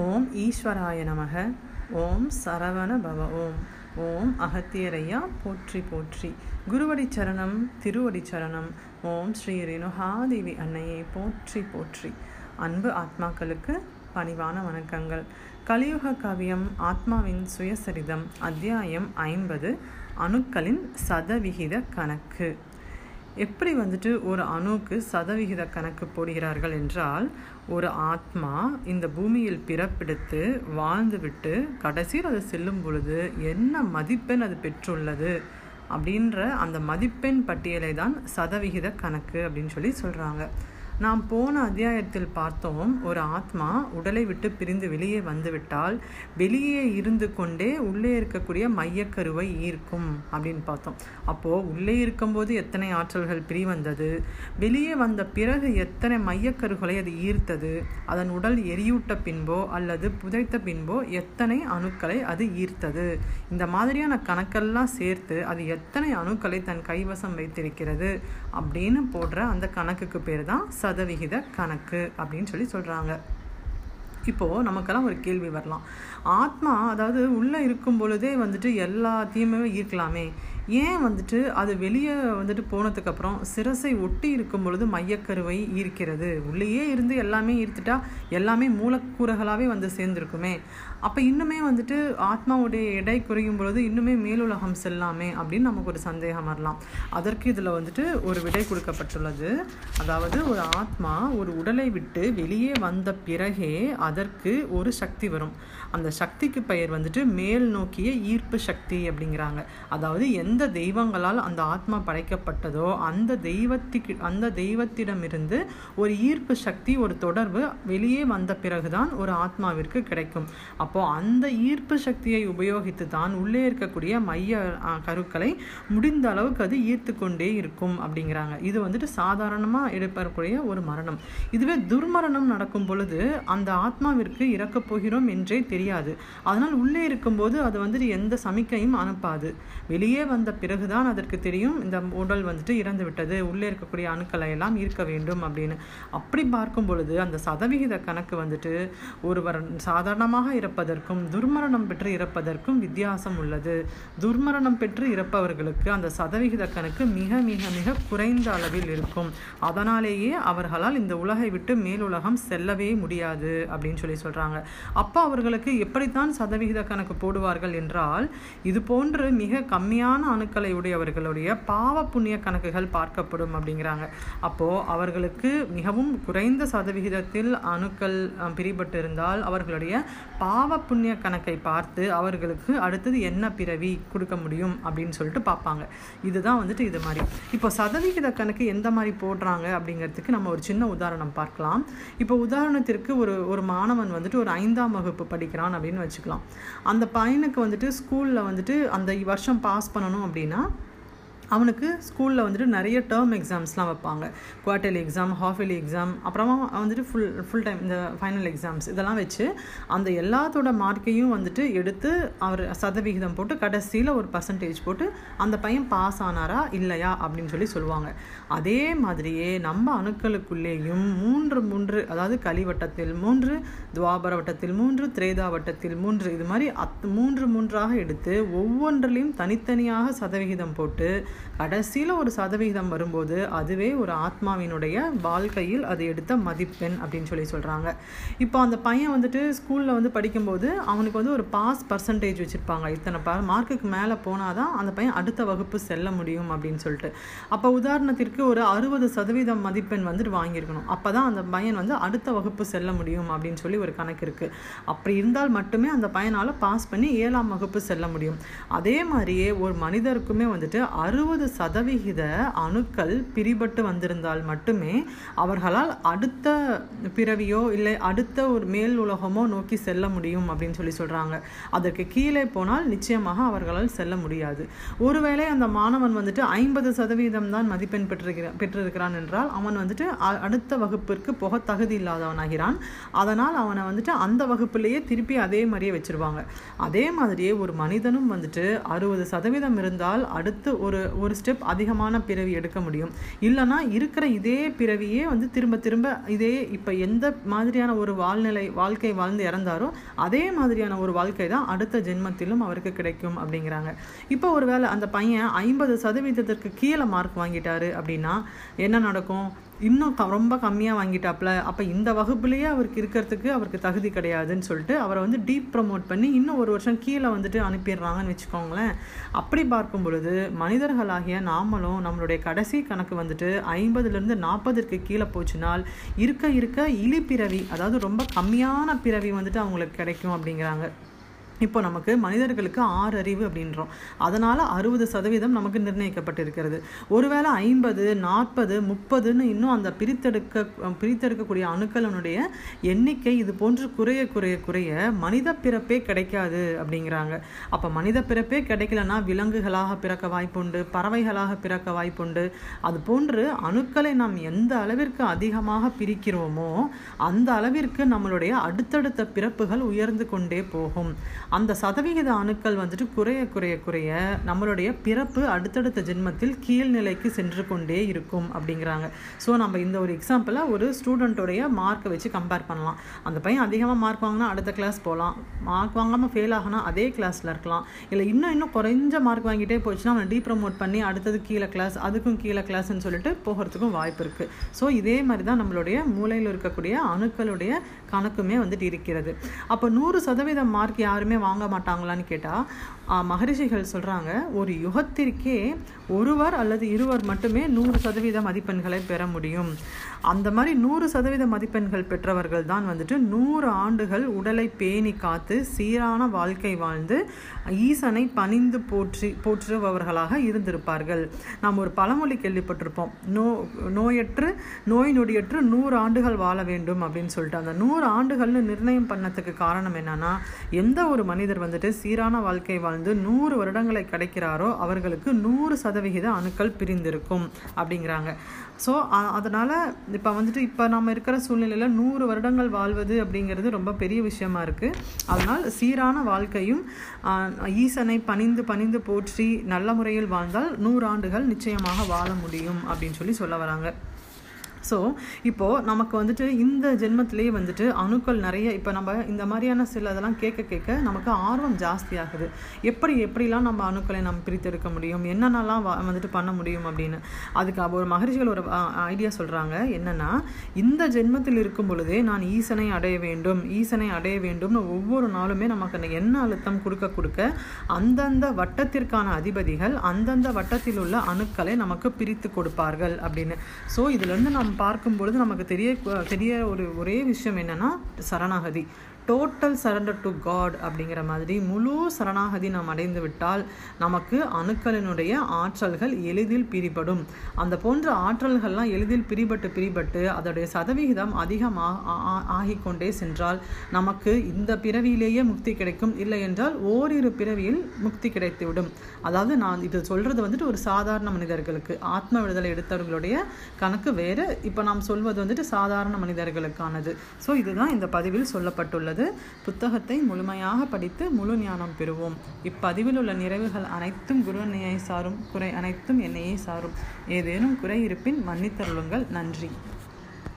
ஓம் ஈஸ்வராய நமக ஓம் சரவண பவ ஓம் ஓம் அகத்தியரையா போற்றி போற்றி. குருவடி சரணம் திருவடி சரணம் ஓம் ஸ்ரீ ரேணுகாதேவி அன்னையை போற்றி போற்றி. அன்பு ஆத்மாக்களுக்கு பணிவான வணக்கங்கள். கலியுக கவியம் ஆத்மாவின் சுயசரிதம் அத்தியாயம் ஐம்பது அணுக்களின் சதவிகித கணக்கு. எப்படி வந்துட்டு ஒரு அணுக்கு சதவிகித கணக்கு போடுகிறார்கள் என்றால் ஒரு ஆத்மா இந்த பூமியில் பிறப்பெடுத்து வாழ்ந்துவிட்டு கடைசியில் அது செல்லும் பொழுது என்ன மதிப்பெண் அது பெற்றுள்ளது அப்படின்ற அந்த மதிப்பெண் பட்டியலை தான் சதவிகித கணக்கு அப்படின்னு சொல்லி சொல்கிறாங்க நாம் போன அத்தியாயத்தில் பார்த்தோம் ஒரு ஆத்மா உடலை விட்டு பிரிந்து வெளியே வந்துவிட்டால் வெளியே இருந்து கொண்டே உள்ளே இருக்கக்கூடிய மையக்கருவை ஈர்க்கும் அப்படின்னு பார்த்தோம். அப்போது உள்ளே இருக்கும்போது எத்தனை ஆற்றல்கள் பிரிவந்தது? வெளியே வந்த பிறகு எத்தனை மையக்கருகளை அது ஈர்த்தது? அதன் உடல் எரியூட்ட பின்போ அல்லது புதைத்த பின்போ எத்தனை அணுக்களை அது ஈர்த்தது? இந்த மாதிரியான கணக்கெல்லாம் சேர்த்து அது எத்தனை அணுக்களை தன் கைவசம் வைத்திருக்கிறது அப்படின்னு போடுற அந்த கணக்குக்கு பேர் தான் சதவிகித கணக்கு அப்படின்னு சொல்லி சொல்கிறாங்க இப்போது நமக்கெல்லாம் ஒரு கேள்வி வரலாம். ஆத்மா அதாவது உள்ளே இருக்கும் பொழுதே வந்துட்டு எல்லாத்தையுமே ஈர்க்கலாமே. ஏன் வந்துட்டு அது வெளியே வந்துட்டு போனதுக்கப்புறம் சிரசை ஒட்டி இருக்கும் பொழுது மையக்கருவை ஈர்க்கிறது? உள்ளேயே இருந்து எல்லாமே ஈர்த்துட்டா எல்லாமே மூலக்கூறுகளாகவே வந்து சேர்ந்துருக்குமே. அப்போ இன்னுமே வந்துட்டு ஆத்மாவுடைய எடை குறையும் பொழுது இன்னுமே மேலுலகம் செல்லாமே அப்படின்னு நமக்கு ஒரு சந்தேகம் வரலாம். அதற்கு இதில் வந்துட்டு ஒரு விடை கொடுக்கப்பட்டுள்ளது. அதாவது ஒரு ஆத்மா ஒரு உடலை விட்டு வெளியே வந்த பிறகே அதற்கு ஒரு சக்தி வரும். அந்த சக்திக்கு பெயர் வந்துட்டு மேல் நோக்கிய ஈர்ப்பு சக்தி அப்படிங்கிறாங்க. அதாவது எந்த எந்த தெய்வங்களால் அந்த ஆத்மா படைக்கப்பட்டதோ அந்த தெய்வத்துக்கு அந்த தெய்வத்திடமிருந்து ஒரு ஈர்ப்பு சக்தி ஒரு தொடர்பு வெளியே வந்த பிறகுதான் ஒரு ஆத்மாவிற்கு கிடைக்கும். அப்போ அந்த ஈர்ப்பு சக்தியை உபயோகித்து தான் உள்ளே இருக்கக்கூடிய மைய கருக்களை முடிந்த அளவுக்கு அது ஈர்த்து கொண்டே இருக்கும் அப்படிங்கிறாங்க. இது வந்துட்டு சாதாரணமாக எடுப்பக்கூடிய ஒரு மரணம். இதுவே துர்மரணம் நடக்கும் பொழுது அந்த ஆத்மாவிற்கு இறக்கப் போகிறோம் என்றே தெரியாது. அதனால் உள்ளே இருக்கும்போது அது வந்துட்டு எந்த சமிக்கையும் அனுப்பாது. வெளியே வந்து பிறகுதான் அதற்கு தெரியும் இந்த உடல் வந்துட்டு இறந்து விட்டது உள்ளே இருக்கக்கூடிய அணுக்களை எல்லாம் ஈர்க்க வேண்டும் அப்படின்னு. அப்படி பார்க்கும் பொழுது அந்த சதவிகித கணக்கு வந்துட்டு ஒருவர் சாதாரணமாக இறப்பதற்கும் துர்மரணம் பெற்று இறப்பதற்கும் வித்தியாசம் உள்ளது. துர்மரணம் பெற்று இறப்பவர்களுக்கு அந்த சதவிகித கணக்கு மிக மிக மிக குறைந்த அளவில் இருக்கும். அதனாலேயே அவர்களால் இந்த உலகை விட்டு மேலுலகம் செல்லவே முடியாது அப்படின்னு சொல்லி சொல்கிறாங்க அப்போ அவர்களுக்கு எப்படித்தான் சதவிகித கணக்கு போடுவார்கள் என்றால் இது போன்று மிக கம்மியான அணுக்களை உடையவர்களுடைய பாவ புண்ணிய கணக்குகள் பார்க்கப்படும் அப்படிங்கிறாங்க. அப்போது அவர்களுக்கு மிகவும் குறைந்த சதவிகிதத்தில் அணுக்கள் பிரிபட்டு இருந்தால் அவர்களுடைய பாவ புண்ணிய கணக்கை பார்த்து அவர்களுக்கு அடுத்தது என்ன பிறவி கொடுக்க முடியும் அப்படின்னு சொல்லிட்டு பார்ப்பாங்க. இதுதான் வந்துட்டு இது மாதிரி. இப்போ சதவிகித கணக்கு எந்த மாதிரி போடுறாங்க அப்படிங்கிறதுக்கு நம்ம ஒரு சின்ன உதாரணம் பார்க்கலாம். இப்போ உதாரணத்திற்கு ஒரு ஒரு மாணவன் வந்துட்டு ஒரு ஐந்தாம் வகுப்பு படிக்கிறான் அப்படின்னு வச்சுக்கலாம். அந்த பையனுக்கு வந்துட்டு ஸ்கூலில் வந்துட்டு அந்த வருஷம் பாஸ் பண்ணணும் அப்படின்னா அவனுக்கு ஸ்கூலில் வந்துட்டு நிறைய டேர்ம் எக்ஸாம்ஸ்லாம் வைப்பாங்க. Quarterly exam half yearly exam அப்புறமா வந்துட்டு ஃபுல் ஃபுல் டைம் இந்த ஃபைனல் எக்ஸாம்ஸ் இதெல்லாம் வச்சு அந்த எல்லாத்தோட மார்க்கையும் வந்துட்டு எடுத்து அவர் சதவிகிதம் போட்டு கடைசியில் ஒரு பர்சன்டேஜ் போட்டு அந்த பையன் பாஸ் ஆனாரா இல்லையா அப்படின்னு சொல்லி சொல்லுவாங்க. அதே மாதிரியே நம்ம அணுக்களுக்குள்ளேயும் மூன்று மூன்று அதாவது கலிவட்டத்தில் மூன்று துவாபர வட்டத்தில் மூன்று திரேதா வட்டத்தில் மூன்று இது மாதிரி அத் மூன்று மூன்றாக எடுத்து ஒவ்வொன்றிலையும் தனித்தனியாக சதவிகிதம் போட்டு கடைசியில் ஒரு சதவிகிதம் வரும்போது அதுவே ஒரு ஆத்மாவினுடைய வாழ்க்கையில் அது எடுத்த மதிப்பெண் அப்படின்னு சொல்லி சொல்கிறாங்க இப்போ அந்த பையன் வந்துட்டு ஸ்கூலில் வந்து படிக்கும்போது அவனுக்கு வந்து ஒரு பாஸ் பர்சன்டேஜ் வச்சுருப்பாங்க. இத்தனை ப மார்க்குக்கு மேலே போனால் தான் அந்த பையன் அடுத்த வகுப்பு செல்ல முடியும் அப்படின்னு சொல்லிட்டு. அப்போ உதாரணத்திற்கு ஒரு அறுபது சதவீதம் மதிப்பெண் வந்துட்டு வாங்கியிருக்கணும். அப்போ தான் அந்த பையன் வந்து அடுத்த வகுப்பு செல்ல முடியும் அப்படின்னு சொல்லி ஒரு கணக்கு இருக்குது அப்படி இருந்தால் மட்டுமே அந்த பையனால் பாஸ் பண்ணி ஏழாம் வகுப்பு செல்ல முடியும். அதே மாதிரியே ஒரு மனிதருக்குமே வந்துட்டு அறுபது சதவிகித அணுக்கள் பிரிபட்டு வந்திருந்தால் மட்டுமே அவர்களால் அடுத்த பிறவியோ இல்லை அடுத்த ஒரு மேல் உலகமோ நோக்கி செல்ல முடியும் அப்படின்னு சொல்லி சொல்கிறாங்க அதற்கு கீழே போனால் நிச்சயமாக அவர்களால் செல்ல முடியாது. ஒருவேளை அந்த மாணவன் வந்துட்டு ஐம்பது சதவீதம் தான் மதிப்பெண் பெற்றிருக்கிற பெற்றிருக்கிறான் என்றால் அவன் வந்துட்டு அடுத்த வகுப்பிற்கு போக தகுதி இல்லாதவனாகிறான். அதனால் அவனை வந்துட்டு அந்த வகுப்புலேயே திருப்பி அதே மாதிரியே வச்சிருவாங்க. அதே மாதிரியே ஒரு மனிதனும் வந்துட்டு அறுபது சதவீதம் இருந்தால் அடுத்து ஒரு ஒரு ஸ்டெப் அதிகமான பிறவி எடுக்க முடியும். இல்லைன்னா இருக்கிற இதே பிறவியே வந்து திரும்ப திரும்ப இதே இப்போ எந்த மாதிரியான ஒரு வாழ்நிலை வாழ்க்கை வாழ்ந்து இறந்தாரோ அதே மாதிரியான ஒரு வாழ்க்கை தான் அடுத்த ஜென்மத்திலும் அவருக்கு கிடைக்கும் அப்படிங்கிறாங்க. இப்போ ஒருவேளை அந்த பையன் ஐம்பது சதவீதத்திற்கு கீழே மார்க் வாங்கிட்டாரு அப்படின்னா என்ன நடக்கும்? இன்னும் க ரொம்ப கம்மியாக வாங்கிட்டாப்ல. அப்போ இந்த வகுப்புலேயே அவருக்கு இருக்கிறதுக்கு அவருக்கு தகுதி கிடையாதுன்னு சொல்லிட்டு அவரை வந்து டீப் ப்ரமோட் பண்ணி இன்னும் ஒரு வருஷம் கீழே வந்துட்டு அனுப்பிடுறாங்கன்னு வச்சுக்கோங்களேன். அப்படி பார்க்கும் பொழுது மனிதர்களாகிய நாமளும் நம்மளுடைய கடைசி கணக்கு வந்துட்டு ஐம்பதுலேருந்து நாற்பதுக்கு கீழே போச்சுனால் இருக்க இருக்க இழிப்பிறவி அதாவது ரொம்ப கம்மியான பிறவி வந்துட்டு அவங்களுக்கு கிடைக்கும் அப்படிங்கிறாங்க. இப்போ நமக்கு மனிதர்களுக்கு ஆறு அறிவு அப்படின்றோம். அதனால் அறுபது சதவீதம் நமக்கு நிர்ணயிக்கப்பட்டிருக்கிறது. ஒருவேளை ஐம்பது நாற்பது முப்பதுன்னு இன்னும் அந்த பிரித்தெடுக்க பிரித்தெடுக்கக்கூடிய அணுக்களினுடைய எண்ணிக்கை இது போன்று குறைய குறைய குறைய மனித பிறப்பே கிடைக்காது அப்படிங்கிறாங்க. அப்போ மனித பிறப்பே கிடைக்கலன்னா விலங்குகளாக பிறக்க வாய்ப்புண்டு பறவைகளாக பிறக்க வாய்ப்புண்டு. அது போன்று அணுக்களை நாம் எந்த அளவிற்கு அதிகமாக பிரிக்கிறோமோ அந்த அளவிற்கு நம்மளுடைய அடுத்தடுத்த பிறப்புகள் உயர்ந்து கொண்டே போகும். அந்த சதவிகித அணுக்கள் வந்துட்டு குறைய குறைய குறைய நம்மளுடைய பிறப்பு அடுத்தடுத்த ஜென்மத்தில் கீழ்நிலைக்கு சென்று கொண்டே இருக்கும் அப்படிங்கிறாங்க. ஸோ நம்ம இந்த ஒரு எக்ஸாம்பிளை ஒரு ஸ்டூடெண்ட்டோடைய மார்க்கை வச்சு கம்பேர் பண்ணலாம். அந்த பையன் அதிகமாக மார்க் வாங்கினா அடுத்த கிளாஸ் போகலாம் மார்க் வாங்காமல் ஃபெயில் ஆகினா அதே கிளாஸில் இருக்கலாம். இல்லை இன்னும் இன்னும் குறைஞ்ச மார்க் வாங்கிட்டே போச்சுன்னா அவனை டீப்ரமோட் பண்ணி அடுத்தது கீழே கிளாஸ் அதுக்கும் கீழே கிளாஸ்ன்னு சொல்லிட்டு போகிறதுக்கும் வாய்ப்பு இருக்குது ஸோ இதே மாதிரி தான் நம்மளுடைய மூளையில் இருக்கக்கூடிய அணுக்களுடைய கணக்குமே வந்துட்டு இருக்கிறது. அப்போ நூறு சதவீதம் மார்க் யாருமே வாங்க மாட்டாங்களான்னு கேட்டால் மகரிஷிகள் சொல்கிறாங்க ஒரு யுகத்திற்கே ஒருவர் அல்லது இருவர் மட்டுமே நூறு சதவீத மதிப்பெண்களை பெற முடியும். அந்த மாதிரி நூறு சதவீத மதிப்பெண்கள் பெற்றவர்கள் தான் வந்துட்டு நூறு ஆண்டுகள் உடலை பேணி காத்து சீரான வாழ்க்கை வாழ்ந்து ஈசனை பணிந்து போற்றி போற்றுபவர்களாக இருந்திருப்பார்கள். நாம் ஒரு பழமொழி கேள்விப்பட்டிருப்போம் நோ நோயற்று நோய் நொடியற்று நூறு ஆண்டுகள் வாழ வேண்டும் அப்படின்னு சொல்லிட்டு அந்த நூறு ஆண்டுகள்னு நிர்ணயம் பண்ணத்துக்கு காரணம் என்னன்னா எந்த ஒரு மனிதர் வந்துட்டு சீரான வாழ்க்கை வாழ்ந்து நூறு வருடங்களை கிடைக்கிறாரோ அவர்களுக்கு நூறு சதவிகித அணுக்கள் பிரிந்திருக்கும் அப்படிங்கிறாங்க. ஸோ அதனால் இப்போ வந்துட்டு இப்போ நம்ம இருக்கிற சூழ்நிலையில் நூறு வருடங்கள் வாழ்வது அப்படிங்கிறது ரொம்ப பெரிய விஷயமா இருக்குது அதனால் சீரான வாழ்க்கையும் ஈசனை பணிந்து பணிந்து போற்றி நல்ல முறையில் வாழ்ந்தால் நூறு ஆண்டுகள் நிச்சயமாக வாழ முடியும் அப்படின்னு சொல்லி சொல்ல வராங்க. ஸோ இப்போது நமக்கு வந்துட்டு இந்த ஜென்மத்திலேயே வந்துட்டு அணுக்கள் நிறைய இப்போ நம்ம இந்த மாதிரியான சில இதெல்லாம் கேட்க கேட்க நமக்கு ஆர்வம் ஜாஸ்தியாகுது எப்படி எப்படிலாம் நம்ம அணுக்களை நம்ம பிரித்தெடுக்க முடியும்? என்னென்னலாம் வந்துட்டு பண்ண முடியும் அப்படின்னு. அதுக்கு ஒரு மகரிஷிகள் ஒரு ஐடியா சொல்கிறாங்க என்னென்னா இந்த ஜென்மத்தில் இருக்கும் பொழுதே நான் ஈசனை அடைய வேண்டும் ஈசனை அடைய வேண்டும்னு ஒவ்வொரு நாளுமே நமக்கு அந்த எண்ண அழுத்தம் கொடுக்க கொடுக்க அந்தந்த வட்டத்திற்கான அதிபதிகள் அந்தந்த வட்டத்தில் உள்ள அணுக்களை நமக்கு பிரித்து கொடுப்பார்கள் அப்படின்னு. ஸோ இதுலேருந்து நம்ம பார்க்கும் பொழுது நமக்கு தெரிய தெரிய ஒரு ஒரே விஷயம் என்னென்னா சரணாகதி. டோட்டல் சரண்டர் டு காட் அப்படிங்கிற மாதிரி முழு சரணாகதி நாம் அடைந்து விட்டால் நமக்கு அணுக்களினுடைய ஆற்றல்கள் எளிதில் பிரிபடும். அந்த போன்ற ஆற்றல்கள்லாம் எளிதில் பிரிபட்டு பிரிபட்டு அதோடைய சதவிகிதம் அதிகமாக ஆகிக்கொண்டே சென்றால் நமக்கு இந்த பிறவியிலேயே முக்தி கிடைக்கும். இல்லை என்றால் ஓரிரு பிறவியில் முக்தி கிடைத்துவிடும். அதாவது நான் இது சொல்கிறது வந்துட்டு ஒரு சாதாரண மனிதர்களுக்கு ஆத்ம விடுதலை எடுத்தவர்களுடைய கணக்கு வேறு. இப்போ நாம் சொல்வது வந்துட்டு சாதாரண மனிதர்களுக்கானது. ஸோ இதுதான் இந்த பதிவில் சொல்லப்பட்டுள்ளது. உள்ளது புத்தகத்தை முழுமையாக படித்து முழு ஞானம் பெறுவோம். இப்பதிவில் உள்ள நிறைவுகள் அனைத்தும் குருவனையை சாரும். குறை அனைத்தும் என்னையே சாரும். ஏதேனும் குறை இருப்பின் மன்னித்தருளுங்கள். நன்றி.